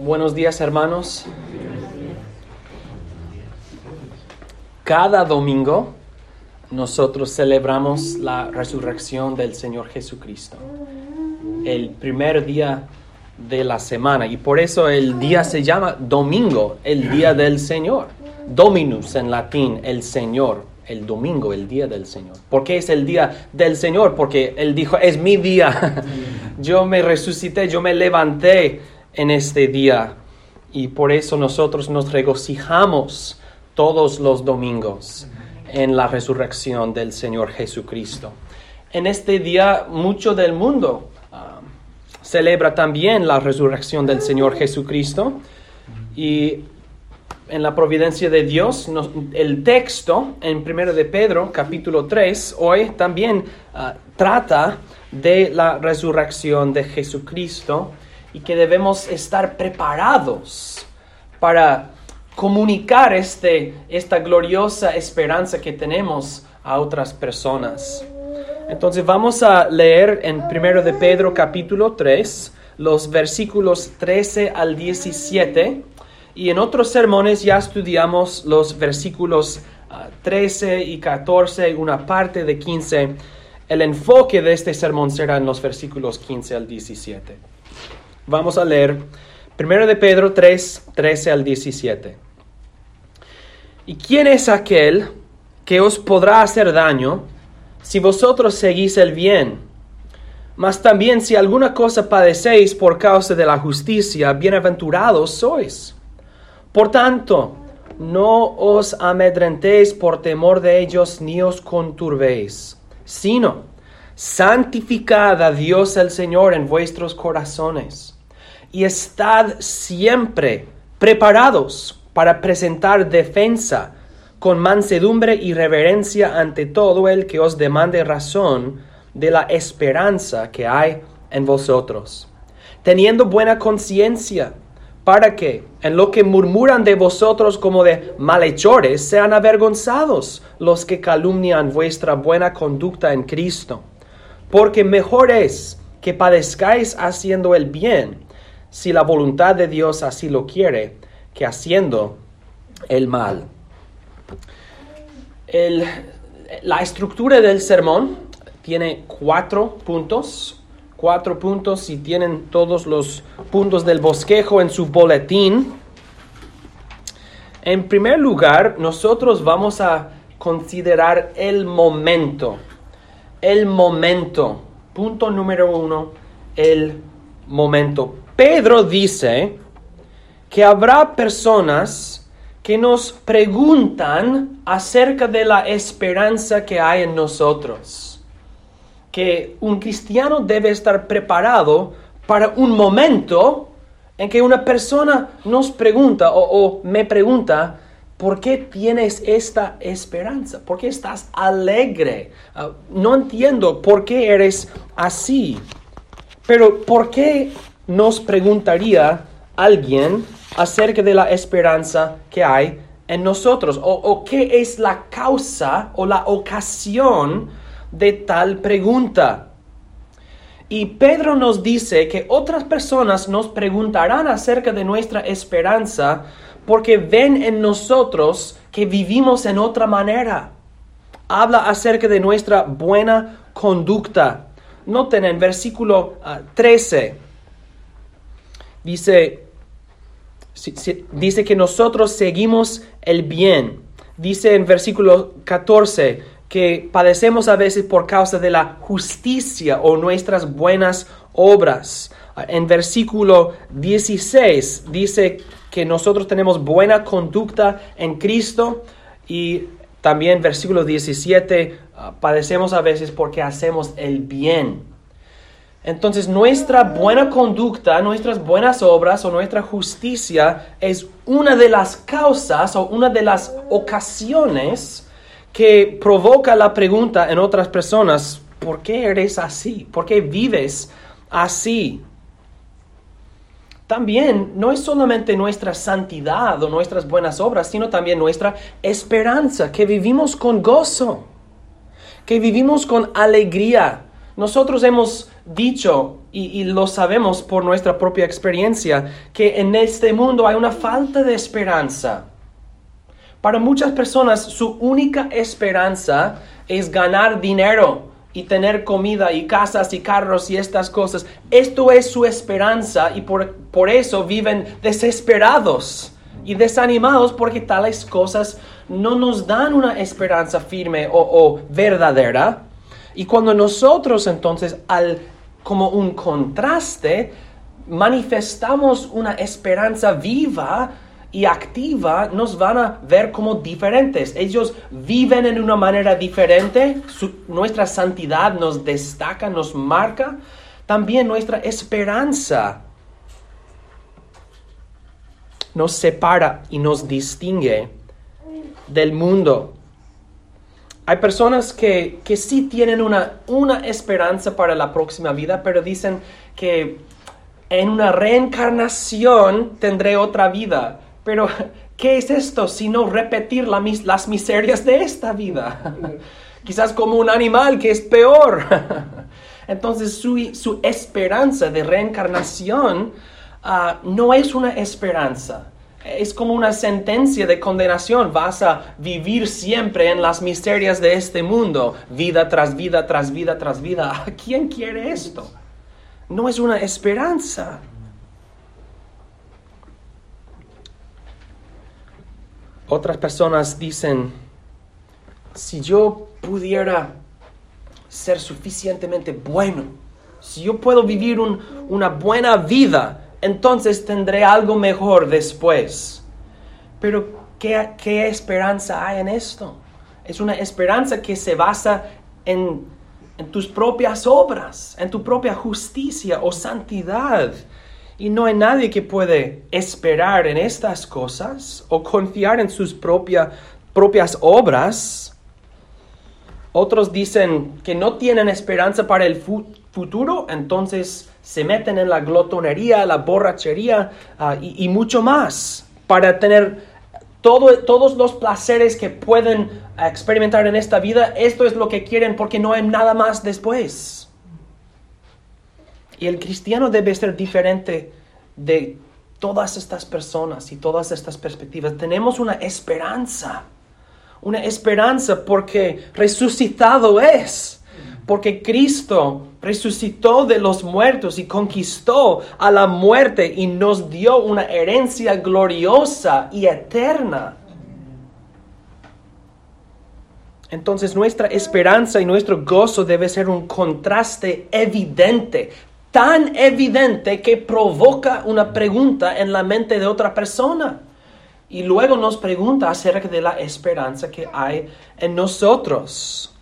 Buenos días hermanos. Cada domingo nosotros celebramos la resurrección del Señor Jesucristo. El primer día de la semana. Y por eso el día se llama domingo, el día del Señor. Dominus en latín, el Señor, el domingo, el día del Señor. ¿Por qué es el día del Señor? Porque Él dijo, es mi día. yo me resucité, yo me levanté en este día. Y por eso nosotros nos regocijamos todos los domingos en la resurrección del Señor Jesucristo. En este día mucho del mundo celebra también la resurrección del Señor Jesucristo. Y en la providencia de Dios, el texto en 1 de Pedro, capítulo 3, hoy también ah, trata de la resurrección de Jesucristo y que debemos estar preparados para comunicar este, esta gloriosa esperanza que tenemos a otras personas. Entonces vamos a leer en 1 de Pedro capítulo 3 los versículos 13 al 17 y en otros sermones ya estudiamos los versículos 13 ah, y 14 una parte de 15. El enfoque de este sermón será en los versículos 15 al 17. Vamos a leer 1 de Pedro 3, 13 al 17. ¿Y quién es aquel que os podrá hacer daño? si vosotros seguís el bien. Mas también si alguna cosa padecéis por causa de la justicia, bienaventurados sois. Por tanto, no os amedrentéis por temor de ellos, ni os conturbéis, sino santificad a Dios el Señor en vuestros corazones, y estad siempre preparados para presentar defensa con mansedumbre y reverencia ante todo el que os demande razón de la esperanza que hay en vosotros, teniendo buena conciencia, para que en lo que murmuran de vosotros como de malhechores sean avergonzados los que calumnian vuestra buena conducta en Cristo. Porque mejor es que padezcáis haciendo el bien, si la voluntad de Dios así lo quiere, que haciendo el mal la estructura del sermón tiene cuatro puntos, cuatro puntos y tienen todos los puntos del bosquejo en su boletín. En primer lugar, nosotros vamos a considerar el momento. El momento. Punto número uno, el momento. Pedro dice que habrá personas que nos preguntan acerca de la esperanza que hay en nosotros. Que un cristiano debe estar preparado para un momento en que una persona nos pregunta o, me pregunta, ¿por qué tienes esta esperanza? ¿Por qué estás alegre? Ah, no entiendo por qué eres así. Pero ¿por qué nos preguntaría alguien acerca de la esperanza que hay en nosotros o, qué es la causa o la ocasión de tal pregunta. Y Pedro nos dice que otras personas nos preguntarán acerca de nuestra esperanza porque ven en nosotros que vivimos en otra manera. Habla acerca de nuestra buena conducta. Noten en versículo 13. Dice, dice que nosotros seguimos el bien. Dice en versículo 14 que padecemos a veces por causa de la justicia o nuestras buenas obras. En versículo 16 dice que nosotros tenemos buena conducta en Cristo y también versículo 17 ah, padecemos a veces porque hacemos el bien. Entonces nuestra buena conducta, nuestras buenas obras o nuestra justicia es una de las causas o una de las ocasiones que provoca la pregunta en otras personas, ¿por qué eres así? ¿Por qué vives así? También no es solamente nuestra santidad o nuestras buenas obras, sino también nuestra esperanza, que vivimos con gozo, que vivimos con alegría. Nosotros hemos dicho y, lo sabemos por nuestra propia experiencia, que en este mundo hay una falta de esperanza. Para muchas personas su única esperanza es ganar dinero y tener comida y casas y carros y estas cosas. Esto es su esperanza y por, por eso viven desesperados y desanimados porque tales cosas no nos dan una esperanza firme o, o verdadera. Y cuando nosotros entonces al como un contraste, manifestamos una esperanza viva y activa, nos van a ver como diferentes. Ellos viven en una manera diferente, nuestra santidad nos destaca, nos marca, también nuestra esperanza nos separa y nos distingue del mundo. Hay personas que, que sí tienen una, una esperanza para la próxima vida, pero dicen que en una reencarnación tendré otra vida. Pero, ¿qué es esto sino repetir las miserias de esta vida? Quizás como un animal que es peor. Entonces, su, esperanza de reencarnación ah, no es una esperanza es como una sentencia de condenación. Vas a vivir siempre en las miserias de este mundo, vida tras vida, tras vida, tras vida. quién quiere esto? No es una esperanza. Otras personas dicen, si yo pudiera ser suficientemente bueno, si yo puedo vivir una buena vida, entonces tendré algo mejor después. Pero ¿qué, esperanza hay en esto? Es una esperanza que se basa en, en tus propias obras, en tu propia justicia o santidad. Y no hay nadie que puede esperar en estas cosas o confiar en sus propias obras. Otros dicen que no tienen esperanza para el futuro, entonces se meten en la glotonería, la borrachería ah, y, mucho más para tener todos los placeres que pueden experimentar en esta vida. Esto es lo que quieren porque no hay nada más después. Y el cristiano debe ser diferente de todas estas personas y todas estas perspectivas. Tenemos una esperanza, una esperanza porque resucitado es porque Cristo resucitó de los muertos y conquistó a la muerte y nos dio una herencia gloriosa y eterna. Entonces nuestra esperanza y nuestro gozo debe ser un contraste evidente, tan evidente que provoca una pregunta en la mente de otra persona. Y luego nos pregunta acerca de la esperanza que hay en nosotros.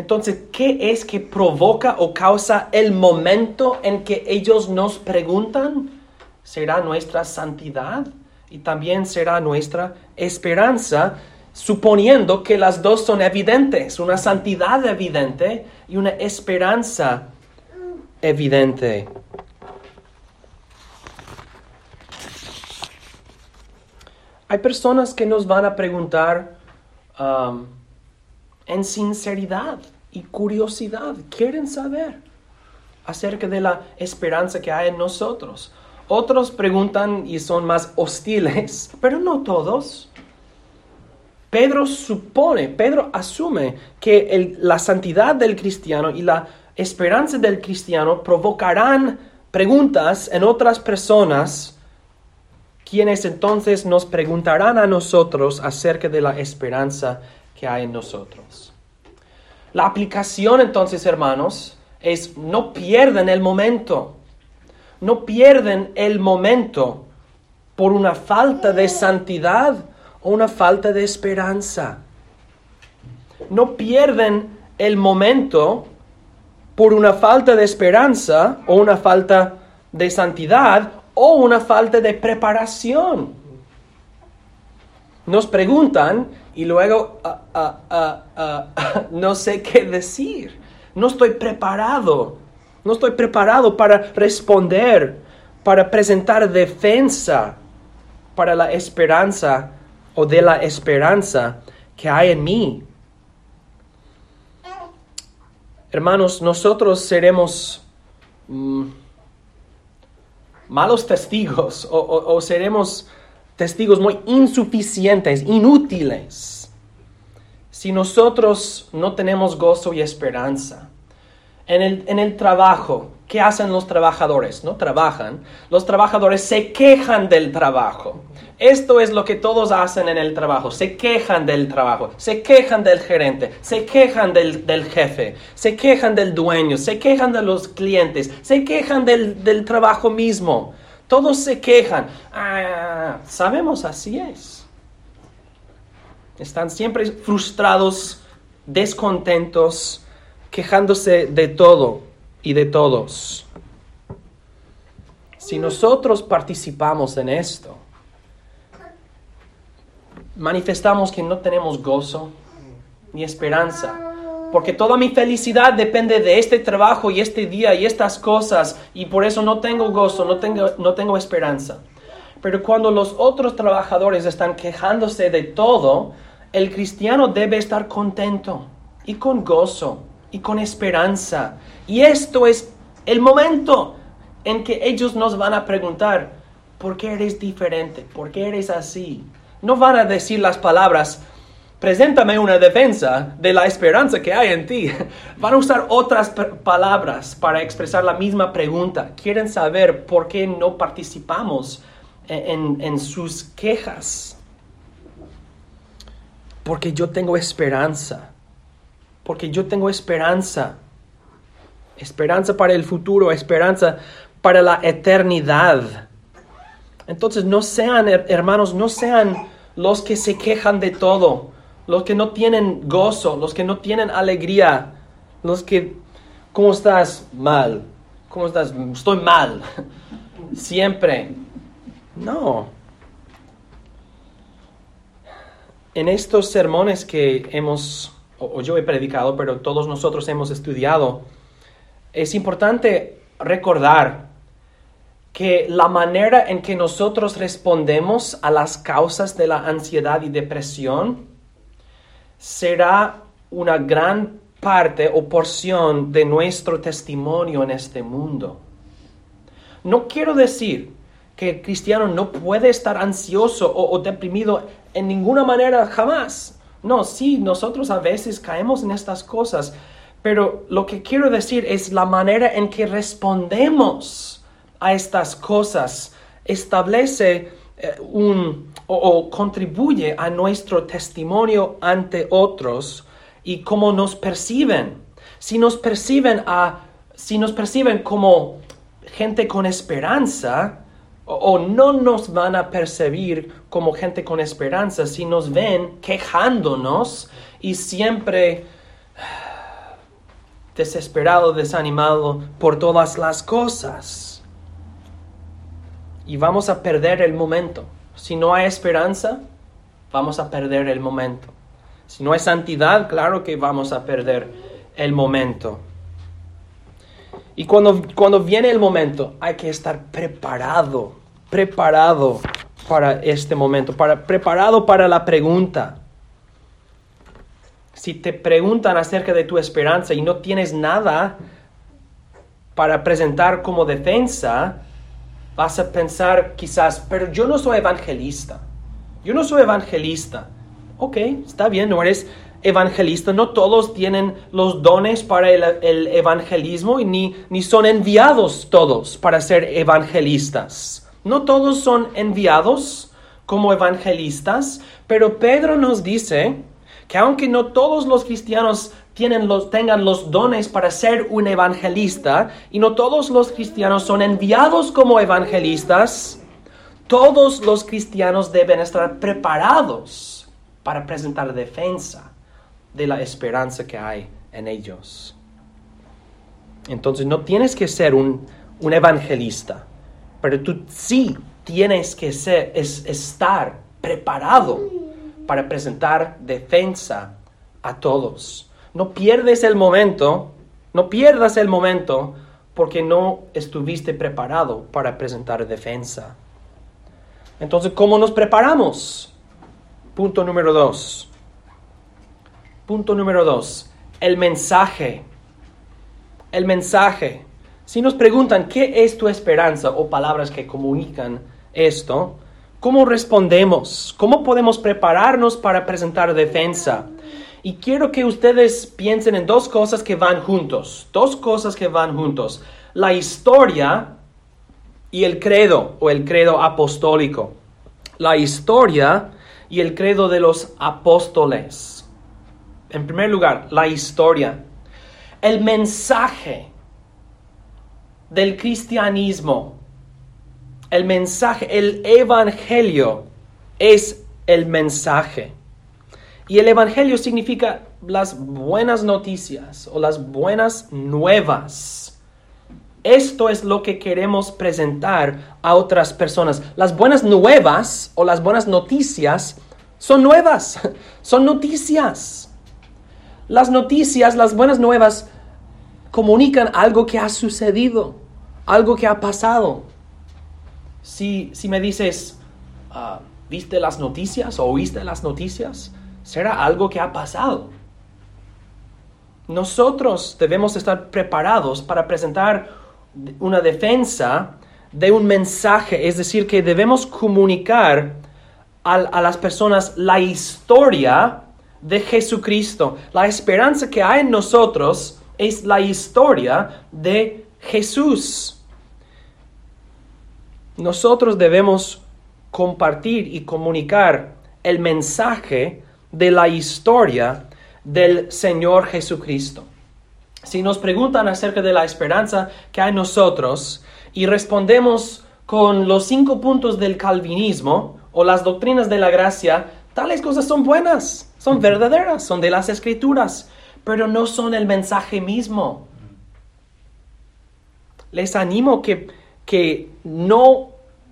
Entonces, ¿qué es que provoca o causa el momento en que ellos nos preguntan? ¿Será nuestra santidad? Y también será nuestra esperanza, suponiendo que las dos son evidentes, una santidad evidente y una esperanza evidente. Hay personas que nos van a preguntar, um, en sinceridad y curiosidad. Quieren saber acerca de la esperanza que hay en nosotros. Otros preguntan y son más hostiles, pero no todos. Pedro supone, Pedro asume que la santidad del cristiano y la esperanza del cristiano provocarán preguntas en otras personas, quienes entonces nos preguntarán a nosotros acerca de la esperanza que hay en nosotros. La aplicación entonces, hermanos, es no pierden el momento. No pierden el momento por una falta de santidad o una falta de esperanza. No pierden el momento por una falta de esperanza o una falta de santidad o una falta de preparación. Nos preguntan y luego ah, ah, ah, no sé qué decir. No estoy preparado. No estoy preparado para responder, para presentar defensa para la esperanza o de la esperanza que hay en mí. Hermanos, nosotros seremos mm, malos testigos o, seremos testigos muy insuficientes, inútiles, si nosotros no tenemos gozo y esperanza. En el, en el trabajo, ¿qué hacen los trabajadores? No trabajan. Los trabajadores se quejan del trabajo. Esto es lo que todos hacen en el trabajo. Se quejan del trabajo, se quejan del gerente, se quejan del, jefe, se quejan del dueño, se quejan de los clientes, se quejan del, trabajo mismo. Todos se quejan. Ah, sabemos, así es. Están siempre frustrados, descontentos, quejándose de todo y de todos. Si nosotros participamos en esto, manifestamos que no tenemos gozo ni esperanza. Porque toda mi felicidad depende de este trabajo y este día y estas cosas. Y por eso no tengo gozo, no tengo, no tengo esperanza. Pero cuando los otros trabajadores están quejándose de todo, el cristiano debe estar contento y con gozo y con esperanza. Y esto es el momento en que ellos nos van a preguntar, ¿por qué eres diferente? ¿Por qué eres así? no van a decir las palabras, preséntame una defensa de la esperanza que hay en ti. Van a usar otras palabras para expresar la misma pregunta. Quieren saber por qué no participamos en, en sus quejas. Porque yo tengo esperanza. Porque yo tengo esperanza. Esperanza para el futuro, esperanza para la eternidad. Entonces no sean, hermanos, no sean los que se quejan de todo, los que no tienen gozo, los que no tienen alegría, los que, ¿cómo estás? Mal. ¿Cómo estás? Estoy mal. Siempre. No. En estos sermones que hemos, o yo he predicado, pero todos nosotros hemos estudiado, es importante recordar que la manera en que nosotros respondemos a las causas de la ansiedad y depresión será una gran parte o porción de nuestro testimonio en este mundo. No quiero decir que el cristiano no puede estar ansioso o, deprimido en ninguna manera jamás. No, sí, nosotros a veces caemos en estas cosas, pero lo que quiero decir es la manera en que respondemos a estas cosas establece un o, contribuye a nuestro testimonio ante otros y cómo nos perciben. Si nos perciben a si nos perciben como gente con esperanza o, no nos van a percibir como gente con esperanza si nos ven quejándonos y siempre desesperado, desanimado por todas las cosas y vamos a perder el momento. Si no hay esperanza, vamos a perder el momento. Si no hay santidad, claro que vamos a perder el momento. Y cuando, cuando viene el momento, hay que estar preparado, preparado para este momento, para, preparado para la pregunta. Si te preguntan acerca de tu esperanza y no tienes nada para presentar como defensa, vas a pensar quizás, pero yo no soy evangelista. Yo no soy evangelista. Ok, está bien, no eres evangelista. No todos tienen los dones para el, evangelismo y ni, ni son enviados todos para ser evangelistas. No todos son enviados como evangelistas, pero Pedro nos dice que aunque no todos los cristianos los, tengan los dones para ser un evangelista y no todos los cristianos son enviados como evangelistas, todos los cristianos deben estar preparados para presentar defensa de la esperanza que hay en ellos. Entonces no tienes que ser un, un evangelista, pero tú sí tienes que ser, es, estar preparado para presentar defensa a todos. No pierdes el momento, no pierdas el momento porque no estuviste preparado para presentar defensa. Entonces, ¿cómo nos preparamos? Punto número dos. Punto número dos. El mensaje. El mensaje. Si nos preguntan qué es tu esperanza o palabras que comunican esto, ¿cómo respondemos? ¿Cómo podemos prepararnos para presentar defensa? Y quiero que ustedes piensen en dos cosas que van juntos, dos cosas que van juntos. La historia y el credo o el credo apostólico. La historia y el credo de los apóstoles. En primer lugar, la historia. El mensaje del cristianismo, el mensaje, el evangelio es el mensaje. Y el evangelio significa las buenas noticias o las buenas nuevas. Esto es lo que queremos presentar a otras personas. Las buenas nuevas o las buenas noticias son nuevas, son noticias. Las noticias, las buenas nuevas comunican algo que ha sucedido, algo que ha pasado. Si, si me dices, ah, ¿viste las noticias o oíste las noticias? Será algo que ha pasado. Nosotros debemos estar preparados para presentar una defensa de un mensaje, es decir, que debemos comunicar a, las personas la historia de Jesucristo. La esperanza que hay en nosotros es la historia de Jesús. Nosotros debemos compartir y comunicar el mensaje de la historia del Señor Jesucristo. Si nos preguntan acerca de la esperanza que hay en nosotros y respondemos con los cinco puntos del calvinismo o las doctrinas de la gracia, tales cosas son buenas, son verdaderas, son de las escrituras, pero no son el mensaje mismo. Les animo que, que no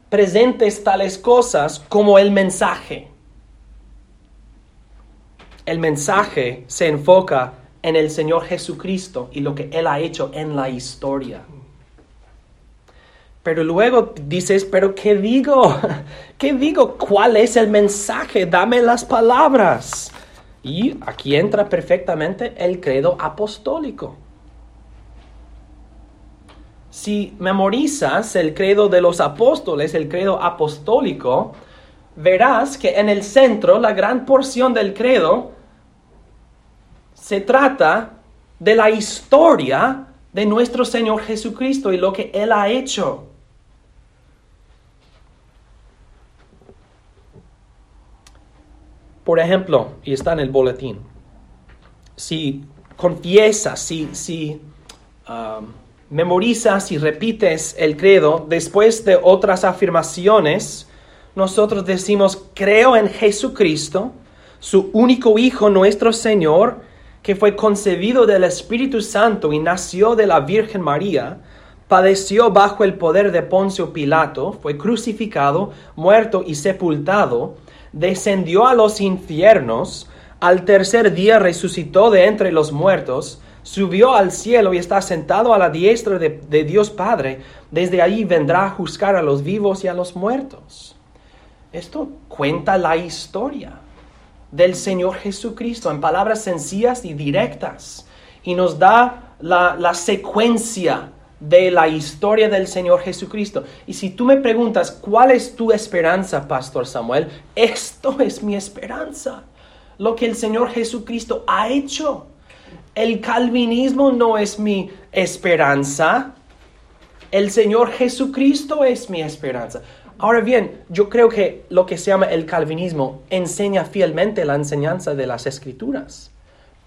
presentes tales cosas como el mensaje. El mensaje se enfoca en el Señor Jesucristo y lo que Él ha hecho en la historia. Pero luego dices, pero ¿qué digo? ¿Qué digo? ¿Cuál es el mensaje? Dame las palabras. Y aquí entra perfectamente el credo apostólico. Si memorizas el credo de los apóstoles, el credo apostólico, verás que en el centro, la gran porción del credo, se trata de la historia de nuestro Señor Jesucristo y lo que Él ha hecho. Por ejemplo, y está en el boletín, si confiesas, si, si um, memorizas y repites el credo después de otras afirmaciones, nosotros decimos, creo en Jesucristo, su único Hijo, nuestro Señor, que fue concebido del Espíritu Santo y nació de la Virgen María, padeció bajo el poder de Poncio Pilato, fue crucificado, muerto y sepultado, descendió a los infiernos, al tercer día resucitó de entre los muertos, subió al cielo y está sentado a la diestra de, de Dios Padre, desde ahí vendrá a juzgar a los vivos y a los muertos. Esto cuenta la historia del Señor Jesucristo en palabras sencillas y directas y nos da la, secuencia de la historia del Señor Jesucristo. Y si tú me preguntas, ¿cuál es tu esperanza, Pastor Samuel? Esto es mi esperanza. Lo que el Señor Jesucristo ha hecho. El calvinismo no es mi esperanza. El Señor Jesucristo es mi esperanza. Ahora bien, yo creo que lo que se llama el calvinismo enseña fielmente la enseñanza de las escrituras.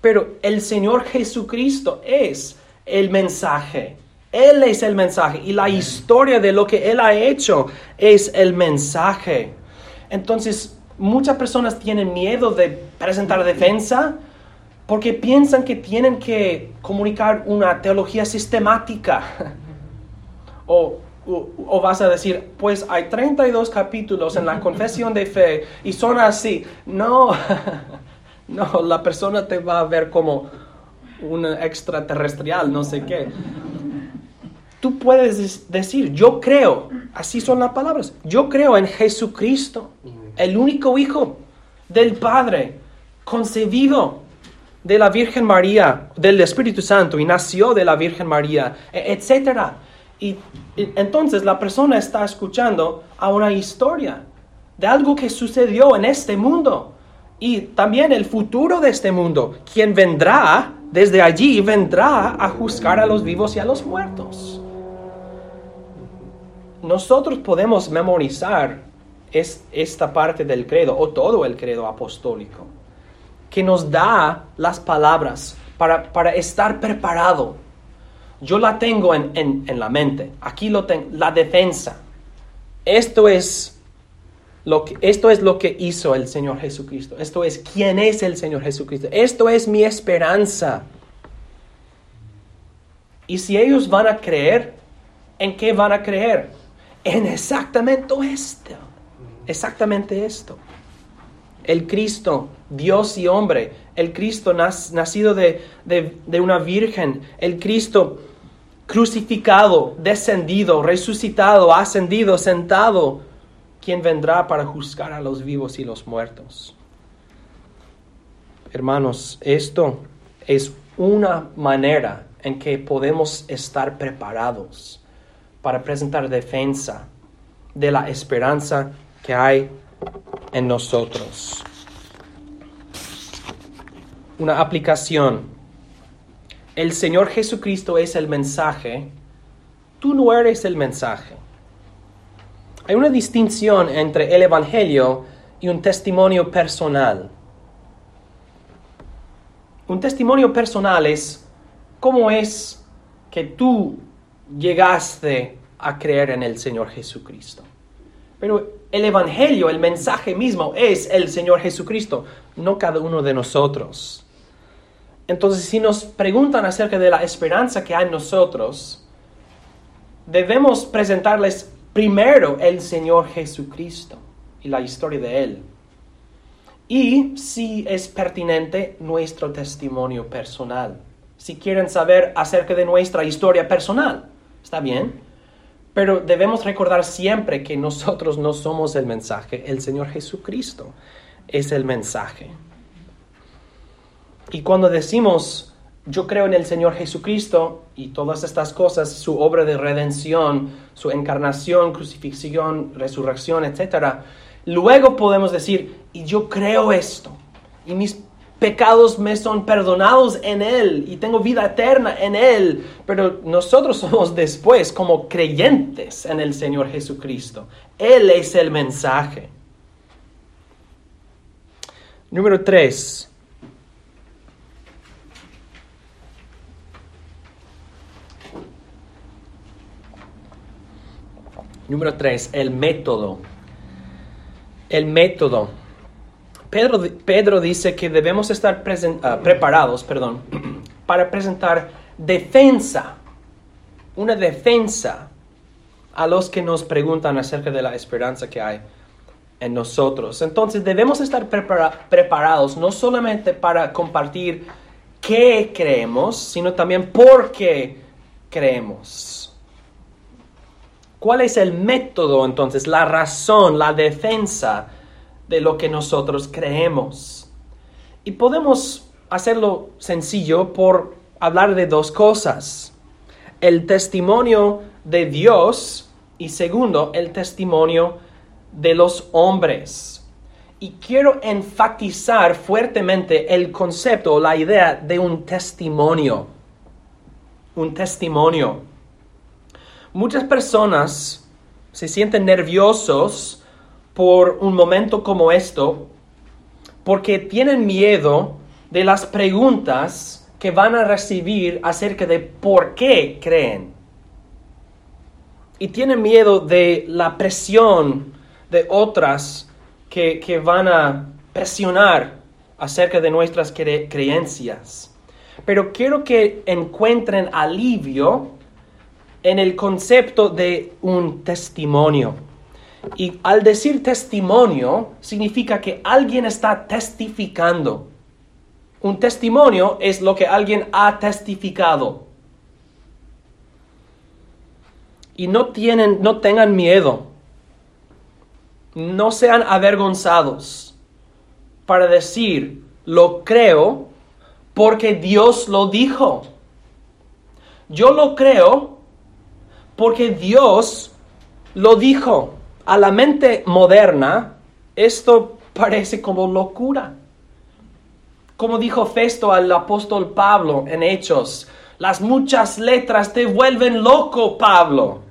Pero el Señor Jesucristo es el mensaje. Él es el mensaje y la historia de lo que Él ha hecho es el mensaje. Entonces, muchas personas tienen miedo de presentar defensa porque piensan que tienen que comunicar una teología sistemática o o, vas a decir, pues hay 32 capítulos en la confesión de fe y son así. No, no, la persona te va a ver como un extraterrestrial, no sé qué. Tú puedes decir, yo creo, así son las palabras, yo creo en Jesucristo, el único Hijo del Padre, concebido de la Virgen María, del Espíritu Santo, y nació de la Virgen María, e- etc. Y, entonces la persona está escuchando a una historia de algo que sucedió en este mundo y también el futuro de este mundo. Quien vendrá desde allí, vendrá a juzgar a los vivos y a los muertos. Nosotros podemos memorizar es- esta parte del credo o todo el credo apostólico que nos da las palabras para, para estar preparado. Yo la tengo en, en- en la mente. Aquí lo tengo. La defensa. Esto es, lo que, esto es lo que hizo el Señor Jesucristo. Esto es quién es el Señor Jesucristo. Esto es mi esperanza. Y si ellos van a creer, ¿en qué van a creer? En exactamente esto. Exactamente esto el Cristo, Dios y hombre, el Cristo nacido de, de- de una virgen, el Cristo crucificado, descendido, resucitado, ascendido, sentado, quien vendrá para juzgar a los vivos y los muertos. Hermanos, esto es una manera en que podemos estar preparados para presentar defensa de la esperanza que hay en nosotros. Una aplicación. El Señor Jesucristo es el mensaje. Tú no eres el mensaje. Hay una distinción entre el Evangelio y un testimonio personal. Un testimonio personal es cómo es que tú llegaste a creer en el Señor Jesucristo. Pero el Evangelio, el mensaje mismo, es el Señor Jesucristo, no cada uno de nosotros. Entonces, si nos preguntan acerca de la esperanza que hay en nosotros, debemos presentarles primero el Señor Jesucristo y la historia de Él. Y si es pertinente nuestro testimonio personal. Si quieren saber acerca de nuestra historia personal, ¿está bien? Pero debemos recordar siempre que nosotros no somos el mensaje, el Señor Jesucristo es el mensaje. Y cuando decimos, yo creo en el Señor Jesucristo y todas estas cosas, su obra de redención, su encarnación, crucifixión, resurrección, etc., luego podemos decir, y yo creo esto, y mis pecados me son perdonados en Él y tengo vida eterna en Él. Pero nosotros somos después como creyentes en el Señor Jesucristo. Él es el mensaje. Número 3. Número 3. El método. El método. Pedro, Pedro dice que debemos estar ah, preparados perdón, para presentar defensa, una defensa a los que nos preguntan acerca de la esperanza que hay en nosotros. Entonces debemos estar prepara- preparados no solamente para compartir qué creemos, sino también por qué creemos. ¿Cuál es el método entonces, la razón, la defensa? de lo que nosotros creemos. Y podemos hacerlo sencillo por hablar de dos cosas. El testimonio de Dios y segundo, el testimonio de los hombres. Y quiero enfatizar fuertemente el concepto o la idea de un testimonio. Un testimonio. Muchas personas se sienten nerviosos por un momento como esto porque tienen miedo de las preguntas que van a recibir acerca de por qué creen. Y tienen miedo de la presión de otras que, que van a presionar acerca de nuestras cre creencias. Pero quiero que encuentren alivio en el concepto de un testimonio. Y al decir testimonio, significa que alguien está testificando. Un testimonio es lo que alguien ha testificado. Y no, tienen, no tengan miedo. No sean avergonzados para decir, lo creo porque Dios lo dijo. Yo lo creo porque Dios lo dijo. A la mente moderna, esto parece como locura. Como dijo Festo al apóstol Pablo en Hechos, las muchas letras te vuelven loco, Pablo.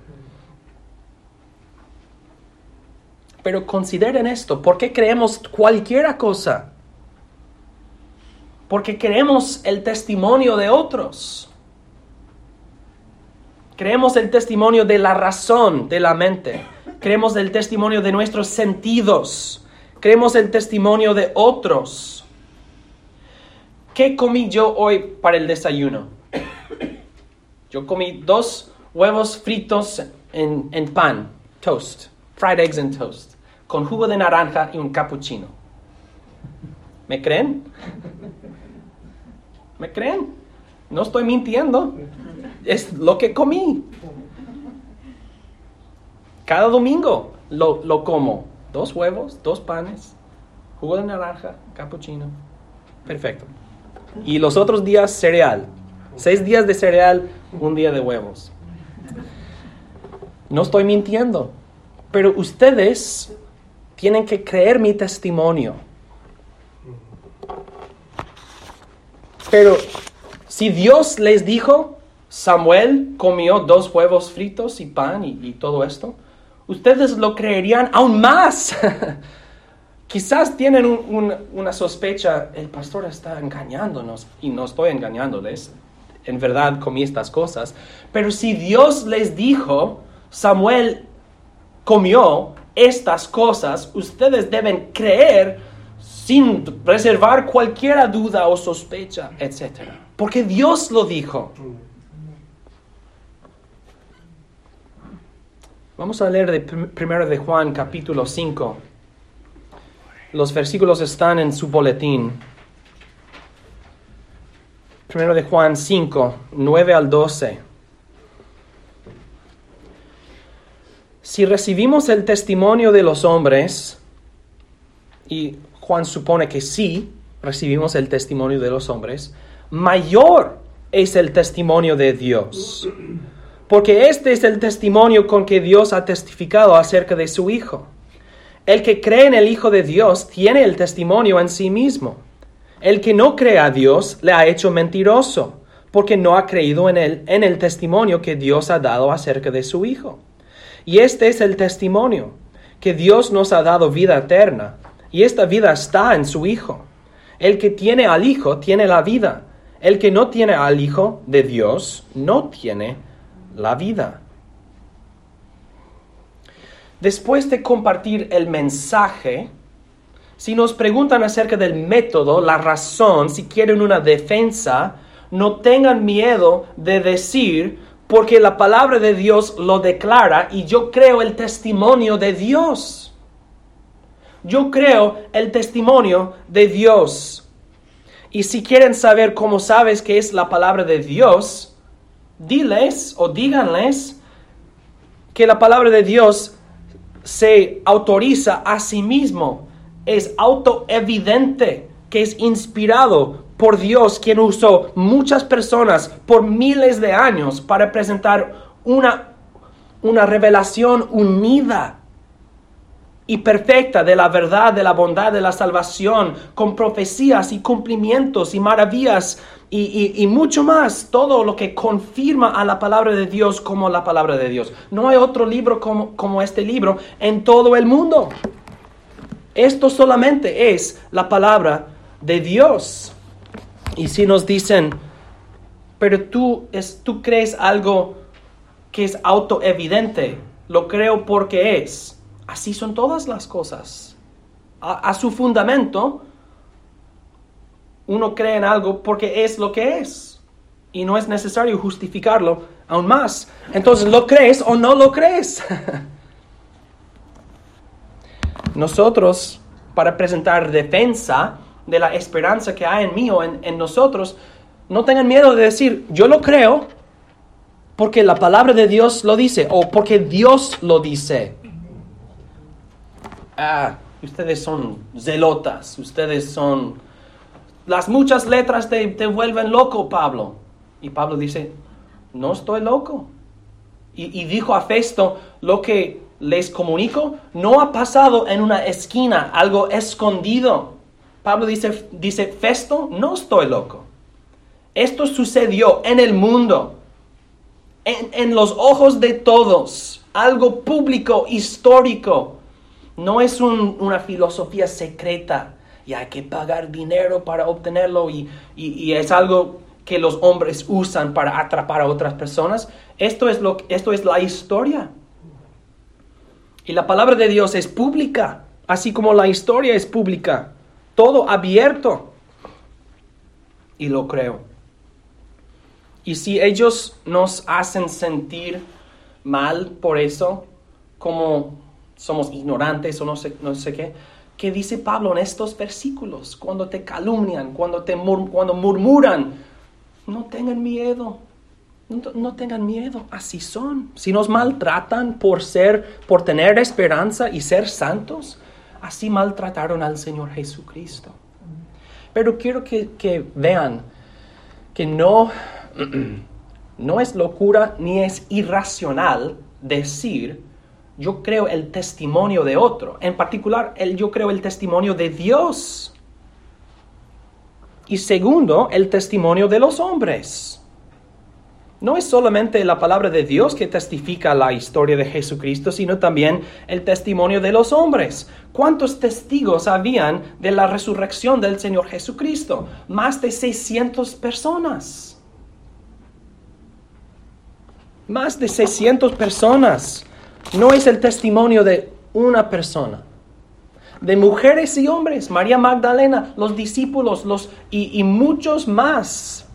Pero consideren esto, ¿por qué creemos cualquiera cosa? Porque queremos el testimonio de otros. Creemos el testimonio de la razón, de la mente. Creemos el testimonio de nuestros sentidos. Creemos el testimonio de otros. ¿Qué comí yo hoy para el desayuno? Yo comí dos huevos fritos en, en pan, toast, fried eggs and toast, con jugo de naranja y un cappuccino. ¿Me creen? ¿Me creen? No estoy mintiendo es lo que comí. Cada domingo lo, como. Dos huevos, dos panes, jugo de naranja, cappuccino. Perfecto. Y los otros días cereal. Seis días de cereal, un día de huevos. No estoy mintiendo. Pero ustedes tienen que creer mi testimonio. Pero si Dios les dijo, Samuel comió dos huevos fritos y pan y, todo esto, ustedes lo creerían aún más. Quizás tienen una sospecha, el pastor está engañándonos y no estoy engañándoles, en verdad comí estas cosas, pero si Dios les dijo, Samuel comió estas cosas, ustedes deben creer sin reservar cualquier duda o sospecha, etc. Porque Dios lo dijo. Vamos a leer de primero de Juan capítulo 5. Los versículos están en su boletín. Primero de Juan 5, 9 al 12. Si recibimos el testimonio de los hombres, y Juan supone que sí recibimos el testimonio de los hombres, mayor es el testimonio de Dios porque este es el testimonio con que Dios ha testificado acerca de su Hijo. El que cree en el Hijo de Dios tiene el testimonio en sí mismo. El que no cree a Dios le ha hecho mentiroso, porque no ha creído en él en el testimonio que Dios ha dado acerca de su Hijo. Y este es el testimonio, que Dios nos ha dado vida eterna, y esta vida está en su Hijo. El que tiene al Hijo tiene la vida. El que no tiene al Hijo de Dios no tiene la vida. Después de compartir el mensaje, si nos preguntan acerca del método, la razón, si quieren una defensa, no tengan miedo de decir, porque la palabra de Dios lo declara y yo creo el testimonio de Dios. Yo creo el testimonio de Dios. Y si quieren saber cómo sabes que es la palabra de Dios, diles o díganles que la palabra de Dios se autoriza a sí mismo, es autoevidente, que es inspirado por Dios, quien usó muchas personas por miles de años para presentar una, una revelación unida y perfecta de la verdad, de la bondad, de la salvación, con profecías y cumplimientos y maravillas y, mucho más, todo lo que confirma a la palabra de Dios como la palabra de Dios. No hay otro libro como, como este libro en todo el mundo. Esto solamente es la palabra de Dios. Y si nos dicen, pero tú, es, tú crees algo que es autoevidente, lo creo porque es. Así son todas las cosas. A, su fundamento, uno cree en algo porque es lo que es. Y no es necesario justificarlo aún más. Entonces, ¿lo crees o no lo crees? Nosotros, para presentar defensa de la esperanza que hay en mí o en, nosotros, no tengan miedo de decir, yo lo creo porque la palabra de Dios lo dice o porque Dios lo dice ah, ustedes son zelotas, ustedes son las muchas letras te, te vuelven loco, Pablo. Y Pablo dice, no estoy loco. Y, y dijo a Festo, lo que les comunico no ha pasado en una esquina, algo escondido. Pablo dice, dice, Festo, no estoy loco. Esto sucedió en el mundo, en, en los ojos de todos, algo público, histórico. No es un- una filosofía secreta y hay que pagar dinero para obtenerlo y, y- es algo que los hombres usan para atrapar a otras personas. Esto es, lo, esto es la historia. Y la palabra de Dios es pública, así como la historia es pública. Todo abierto. Y lo creo. Y si ellos nos hacen sentir mal por eso, como somos ignorantes o no sé, no sé qué, ¿qué dice Pablo en estos versículos? Cuando te calumnian, cuando, te cuando murmuran, no tengan miedo. No, no tengan miedo, así son. Si nos maltratan por ser, por tener esperanza y ser santos, así maltrataron al Señor Jesucristo. Pero quiero que, que vean que no, no es locura ni es irracional decir yo creo el testimonio de otro. En particular, el, yo creo el testimonio de Dios. Y segundo, el testimonio de los hombres. No es solamente la palabra de Dios que testifica la historia de Jesucristo, sino también el testimonio de los hombres. ¿Cuántos testigos habían de la resurrección del Señor Jesucristo? Más de 600 personas. Más de 600 personas. No es el testimonio de una persona. De mujeres y hombres, María Magdalena, los discípulos los, y, muchos más.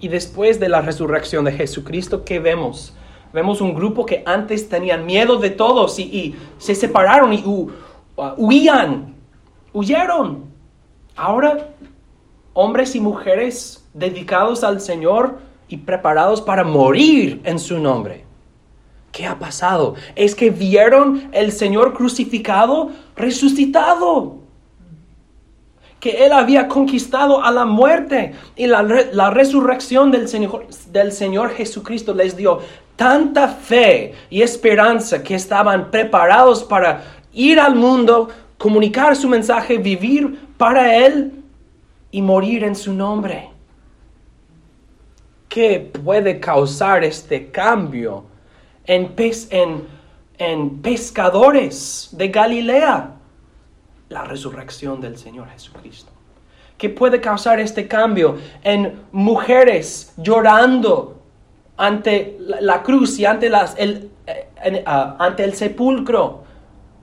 Y después de la resurrección de Jesucristo, ¿qué vemos? Vemos un grupo que antes tenían miedo de todos y, se separaron y uh, huían, huyeron. Ahora, hombres y mujeres dedicados al Señor y preparados para morir en su nombre. ¿Qué ha pasado? Es que vieron el Señor crucificado, resucitado que Él había conquistado a la muerte y la, re- la resurrección del Señor, del Señor Jesucristo les dio tanta fe y esperanza que estaban preparados para ir al mundo, comunicar su mensaje, vivir para Él y morir en su nombre. ¿Qué puede causar este cambio en, pes- en, en pescadores de Galilea? la resurrección del Señor Jesucristo. ¿Qué puede causar este cambio en mujeres llorando ante la, cruz y ante, las, el, eh, ah, ante el sepulcro?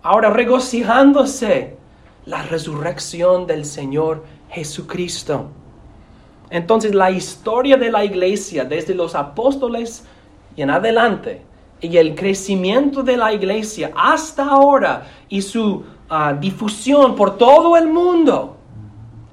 Ahora regocijándose la resurrección del Señor Jesucristo. Entonces la historia de la iglesia desde los apóstoles y en adelante y el crecimiento de la iglesia hasta ahora y su ah, difusión por todo el mundo,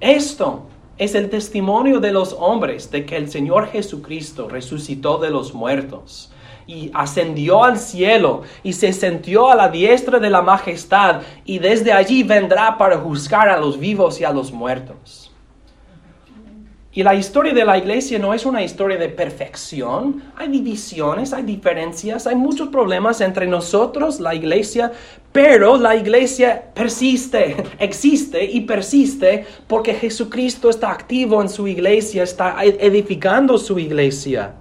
esto es el testimonio de los hombres de que el Señor Jesucristo resucitó de los muertos y ascendió al cielo y se sentó a la diestra de la majestad y desde allí vendrá para juzgar a los vivos y a los muertos. Y la historia de la iglesia no es una historia de perfección. Hay divisiones, hay diferencias, hay muchos problemas entre nosotros, la iglesia, pero la iglesia persiste, existe y persiste porque Jesucristo está activo en su iglesia, está edificando su iglesia.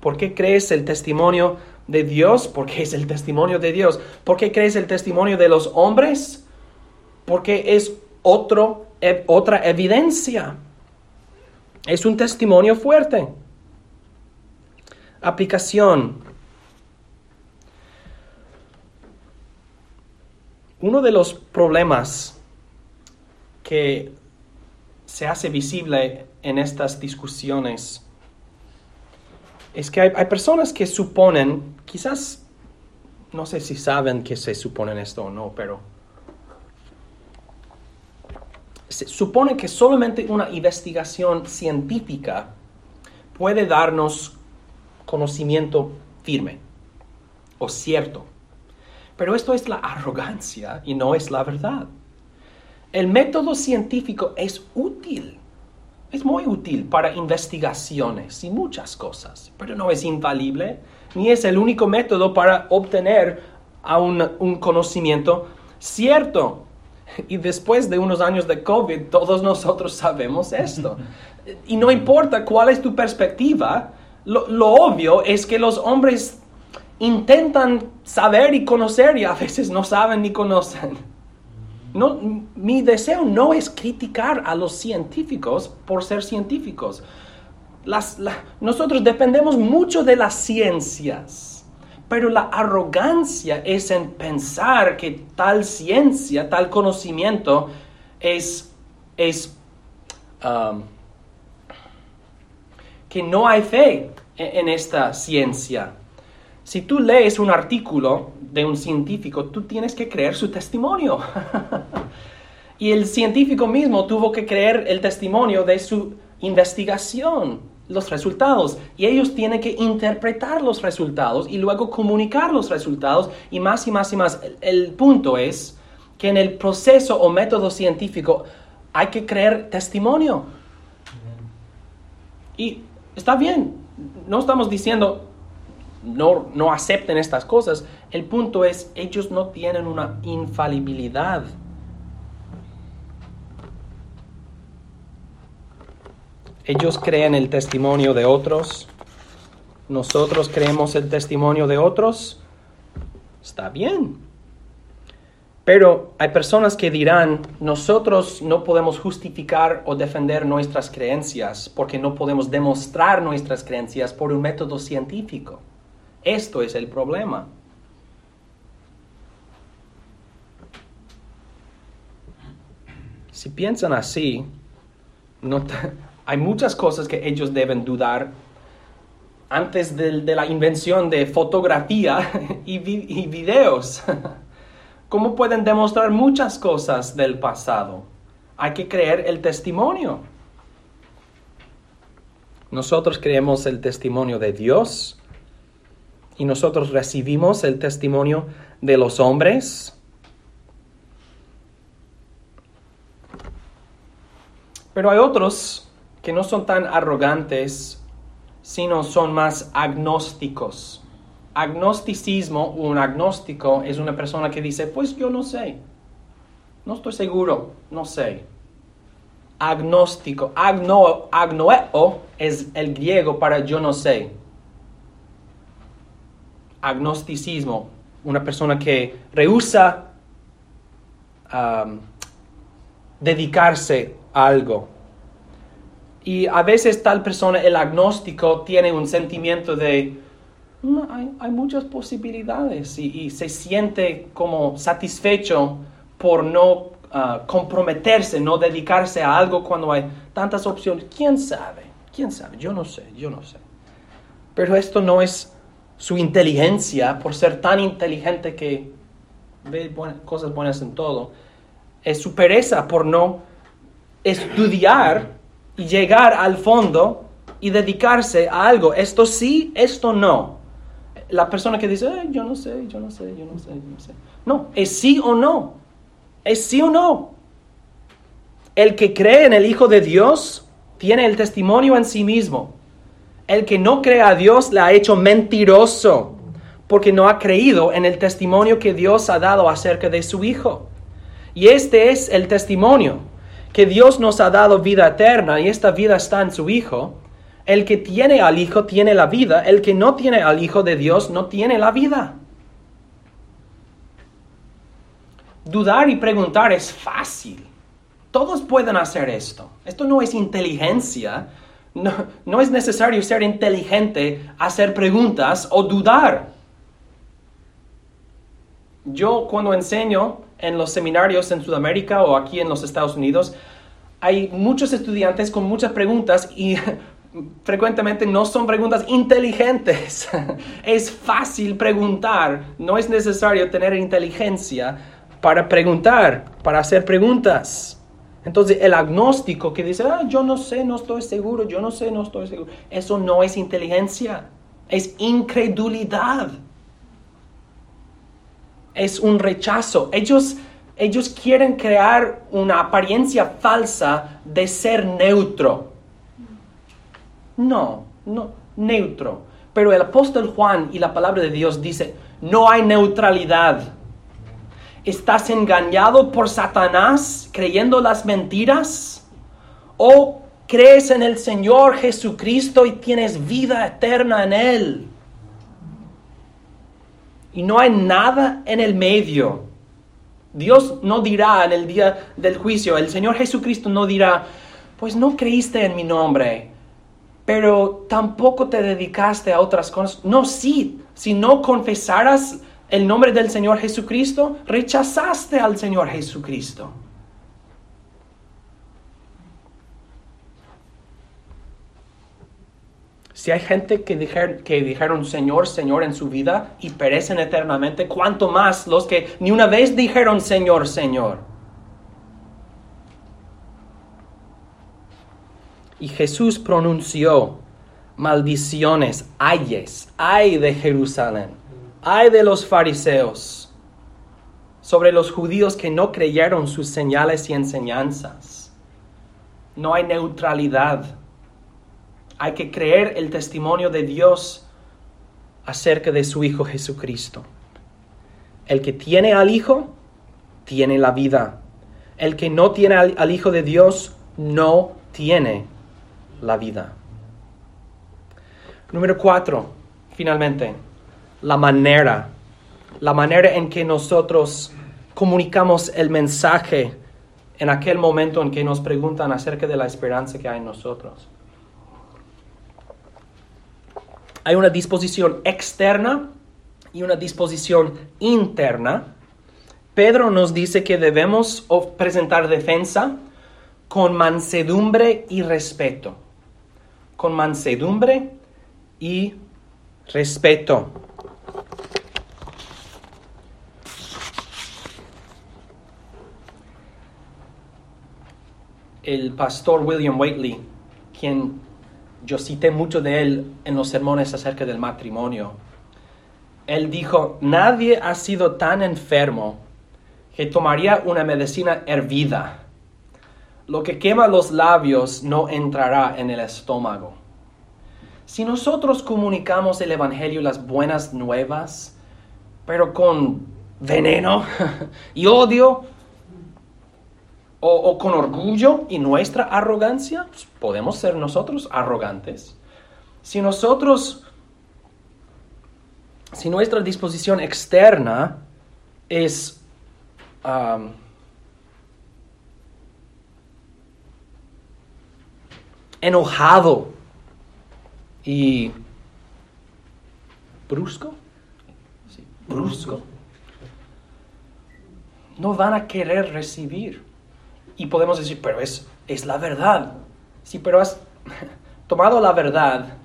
¿Por qué crees el testimonio de Dios? Porque es el testimonio de Dios. ¿Por qué crees el testimonio de los hombres? Porque es otro, e- otra evidencia. Es un testimonio fuerte. Aplicación. Uno de los problemas que se hace visible en estas discusiones es que hay, hay personas que suponen, quizás, no sé si saben que se suponen esto o no, pero se supone que solamente una investigación científica puede darnos conocimiento firme o cierto. Pero esto es la arrogancia y no es la verdad. El método científico es útil, es muy útil para investigaciones y muchas cosas, pero no es infalible ni es el único método para obtener un, un conocimiento cierto. Y después de unos años de COVID, todos nosotros sabemos esto. Y no importa cuál es tu perspectiva, lo, lo, obvio es que los hombres intentan saber y conocer y a veces no saben ni conocen. No, mi deseo no es criticar a los científicos por ser científicos. Las, nosotros dependemos mucho de las ciencias, pero la arrogancia es en pensar que tal ciencia, tal conocimiento es, um, que no hay fe en esta ciencia. Si tú lees un artículo de un científico, tú tienes que creer su testimonio. y el científico mismo tuvo que creer el testimonio de su investigación, los resultados. Y ellos tienen que interpretar los resultados y luego comunicar los resultados y más y más y más. El, punto es que en el proceso o método científico hay que creer testimonio. Y está bien, no estamos diciendo no, no acepten estas cosas. El punto es, ellos no tienen una infalibilidad. Ellos creen el testimonio de otros. Nosotros creemos el testimonio de otros. Está bien. Pero hay personas que dirán, nosotros no podemos justificar o defender nuestras creencias porque no podemos demostrar nuestras creencias por un método científico. Esto es el problema. Si piensan así, hay muchas cosas que ellos deben dudar antes de, la invención de fotografía y, y videos. ¿Cómo pueden demostrar muchas cosas del pasado? Hay que creer el testimonio. Nosotros creemos el testimonio de Dios y nosotros recibimos el testimonio de los hombres. Pero hay otros que no son tan arrogantes, sino son más agnósticos. Agnosticismo, un agnóstico es una persona que dice, pues yo no sé, no estoy seguro, no sé. Agnóstico, agno, agnoeo es el griego para yo no sé agnosticismo, una persona que rehúsa dedicarse a algo. Y a veces tal persona, el agnóstico, tiene un sentimiento de, mm, hay, muchas posibilidades y, se siente como satisfecho por no ah, comprometerse, no dedicarse a algo cuando hay tantas opciones. ¿Quién sabe? ¿Quién sabe? Yo no sé, yo no sé. Pero esto no es su inteligencia, por ser tan inteligente que ve cosas buenas en todo, es su pereza por no estudiar y llegar al fondo y dedicarse a algo. Esto sí, esto no. La persona que dice, yo no sé, yo no sé, yo no sé, yo no sé. No, es sí o no. Es sí o no. El que cree en el Hijo de Dios tiene el testimonio en sí mismo. El que no cree a Dios le ha hecho mentiroso, porque no ha creído en el testimonio que Dios ha dado acerca de su Hijo. Y este es el testimonio, que Dios nos ha dado vida eterna y esta vida está en su Hijo. El que tiene al Hijo tiene la vida, el que no tiene al Hijo de Dios no tiene la vida. Dudar y preguntar es fácil. Todos pueden hacer esto. Esto no es inteligencia, no, es necesario ser inteligente, hacer preguntas o dudar. Yo cuando enseño en los seminarios en Sudamérica o aquí en los Estados Unidos, hay muchos estudiantes con muchas preguntas y frecuentemente no son preguntas inteligentes. es fácil preguntar, no es necesario tener inteligencia para preguntar, para hacer preguntas. Entonces el agnóstico que dice, ah, yo no sé, no estoy seguro, yo no sé, no estoy seguro, eso no es inteligencia, es incredulidad. Es un rechazo. Ellos, ellos quieren crear una apariencia falsa de ser neutro. No, no, neutro. Pero el apóstol Juan y la palabra de Dios dice, no hay neutralidad. ¿Estás engañado por Satanás creyendo las mentiras? ¿O crees en el Señor Jesucristo y tienes vida eterna en Él? Y no hay nada en el medio. Dios no dirá en el día del juicio, el Señor Jesucristo no dirá, pues no creíste en mi nombre, pero tampoco te dedicaste a otras cosas. No, sí, si no confesaras el nombre del Señor Jesucristo, rechazaste al Señor Jesucristo. Si hay gente que, dijeron Señor, Señor en su vida y perecen eternamente, ¿cuánto más los que ni una vez dijeron Señor, Señor? Y Jesús pronunció maldiciones, ayes, ay de Jerusalén, ay de los fariseos, sobre los judíos que no creyeron sus señales y enseñanzas. No hay neutralidad. Hay que creer el testimonio de Dios acerca de su Hijo Jesucristo. El que tiene al Hijo, tiene la vida. El que no tiene al, al Hijo de Dios, no tiene la vida. Número cuatro, finalmente, la manera, la manera en que nosotros comunicamos el mensaje en aquel momento en que nos preguntan acerca de la esperanza que hay en nosotros. Hay una disposición externa y una disposición interna. Pedro nos dice que debemos presentar defensa con mansedumbre y respeto. Con mansedumbre y respeto. El pastor William Waitley, quien yo cité mucho de él en los sermones acerca del matrimonio, él dijo, nadie ha sido tan enfermo que tomaría una medicina hervida lo que quema los labios no entrará en el estómago. Si nosotros comunicamos el Evangelio, las buenas nuevas, pero con veneno y odio, o, con orgullo y nuestra arrogancia, pues, podemos ser nosotros arrogantes. Si nosotros, si nuestra disposición externa es enojado y brusco. brusco. No van a querer recibir. Y podemos decir, pero es, es la verdad. Sí, pero has tomado la verdad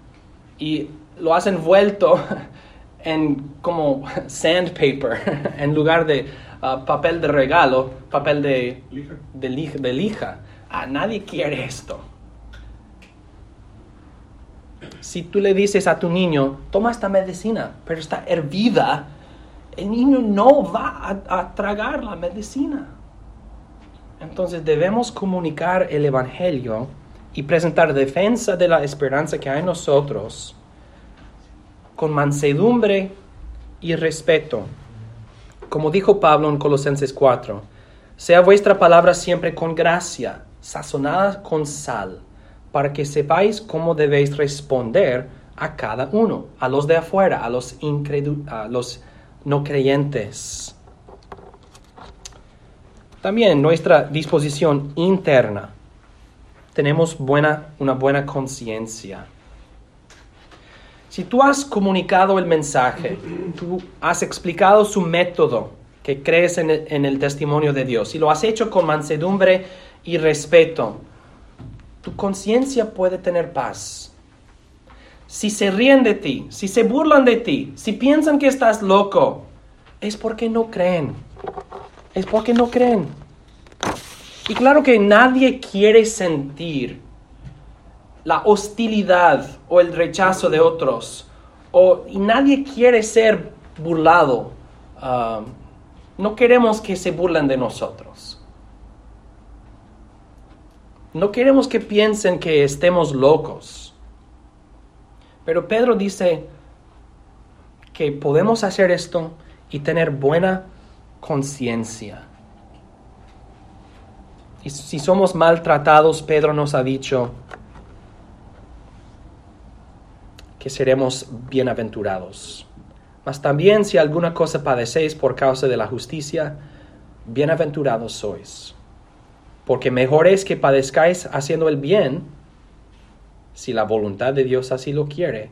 y lo has envuelto en como sandpaper en lugar de uh, papel de regalo, papel de De, lija, de lija. Ah, nadie quiere esto. Si tú le dices a tu niño, toma esta medicina, pero está hervida, el niño no va a, tragar la medicina. Entonces debemos comunicar el Evangelio y presentar defensa de la esperanza que hay en nosotros con mansedumbre y respeto. Como dijo Pablo en Colosenses 4, sea vuestra palabra siempre con gracia, sazonada con sal para que sepáis cómo debéis responder a cada uno, a los de afuera, a los, a los no creyentes. También nuestra disposición interna. Tenemos buena, una buena conciencia. Si tú has comunicado el mensaje, tú has explicado su método que crees en el, en el testimonio de Dios y lo has hecho con mansedumbre y respeto, tu conciencia puede tener paz. Si se ríen de ti, si se burlan de ti, si piensan que estás loco, es porque no creen. Es porque no creen. Y claro que nadie quiere sentir la hostilidad o el rechazo de otros. O, y nadie quiere ser burlado. Um, No queremos que se burlen de nosotros. No queremos que piensen que estemos locos. Pero Pedro dice que podemos hacer esto y tener buena conciencia. Y si somos maltratados, Pedro nos ha dicho que seremos bienaventurados. Mas también si alguna cosa padecéis por causa de la justicia, bienaventurados sois. Porque mejor es que padezcáis haciendo el bien, si la voluntad de Dios así lo quiere,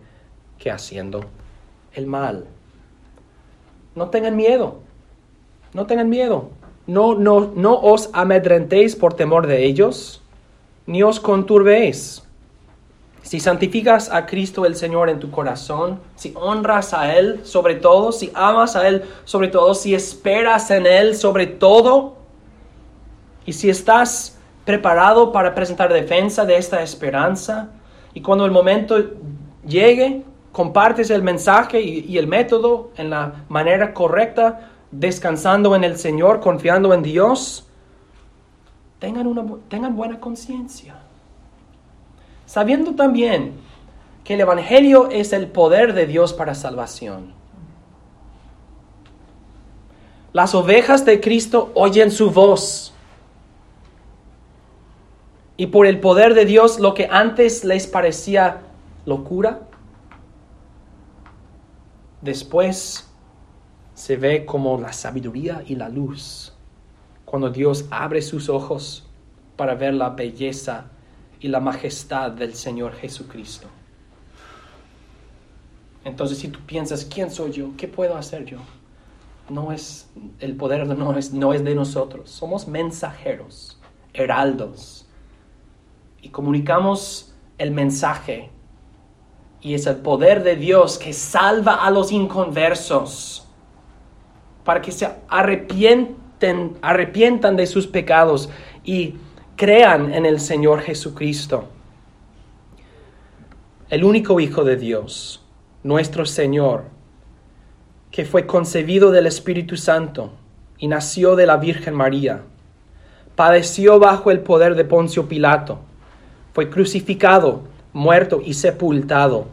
que haciendo el mal. No tengan miedo, no tengan miedo. No, no, no os amedrentéis por temor de ellos, ni os conturbéis si santificas a Cristo el Señor en tu corazón, si honras a Él sobre todo, si amas a Él sobre todo, si esperas en Él sobre todo, y si estás preparado para presentar defensa de esta esperanza, y cuando el momento llegue, compartes el mensaje y, el método en la manera correcta, descansando en el Señor, confiando en Dios, tengan, una, tengan buena conciencia sabiendo también que el Evangelio es el poder de Dios para salvación. Las ovejas de Cristo oyen su voz. Y por el poder de Dios, lo que antes les parecía locura, después se ve como la sabiduría y la luz. Cuando Dios abre sus ojos para ver la belleza y la majestad del Señor Jesucristo. Entonces, si tú piensas, ¿quién soy yo? ¿Qué puedo hacer yo? No es, el poder no es, no es de nosotros. Somos mensajeros, heraldos. Y comunicamos el mensaje. Y es el poder de Dios que salva a los inconversos para que se arrepienten, arrepientan de sus pecados y crean en el Señor Jesucristo, el único Hijo de Dios, nuestro Señor, que fue concebido del Espíritu Santo y nació de la Virgen María. Padeció bajo el poder de Poncio Pilato, fue crucificado, muerto y sepultado,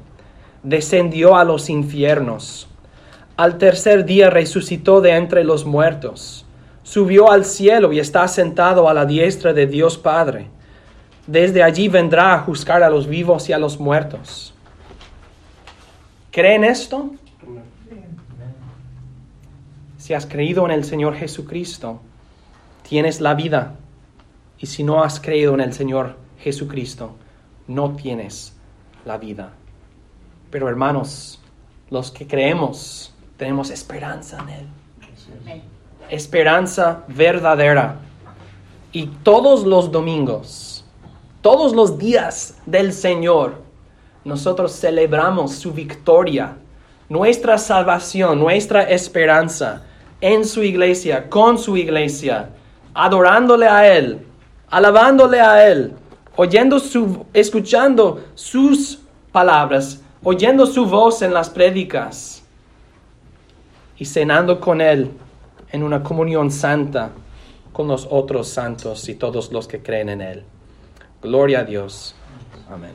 descendió a los infiernos. Al tercer día resucitó de entre los muertos subió al cielo y está sentado a la diestra de Dios Padre. Desde allí vendrá a juzgar a los vivos y a los muertos. ¿Creen esto? Si has creído en el Señor Jesucristo, tienes la vida. Y si no has creído en el Señor Jesucristo, no tienes la vida. Pero hermanos, los que creemos, tenemos esperanza en Él. Esperanza verdadera. Y todos los domingos, todos los días del Señor, nosotros celebramos su victoria, nuestra salvación, nuestra esperanza en su iglesia, con su iglesia, adorándole a Él, alabándole a Él, oyendo su, escuchando sus palabras, oyendo su voz en las prédicas y cenando con Él en una comunión santa con los otros santos y todos los que creen en Él. Gloria a Dios. Amén.